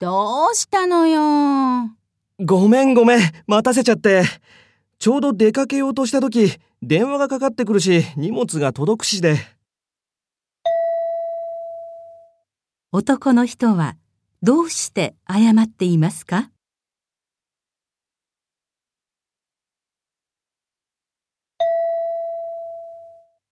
どうしたのよ？ごめんごめん、待たせちゃって。ちょうど出かけようとした時、電話がかかってくるし、荷物が届くしで。男の人はどうして謝っていますか？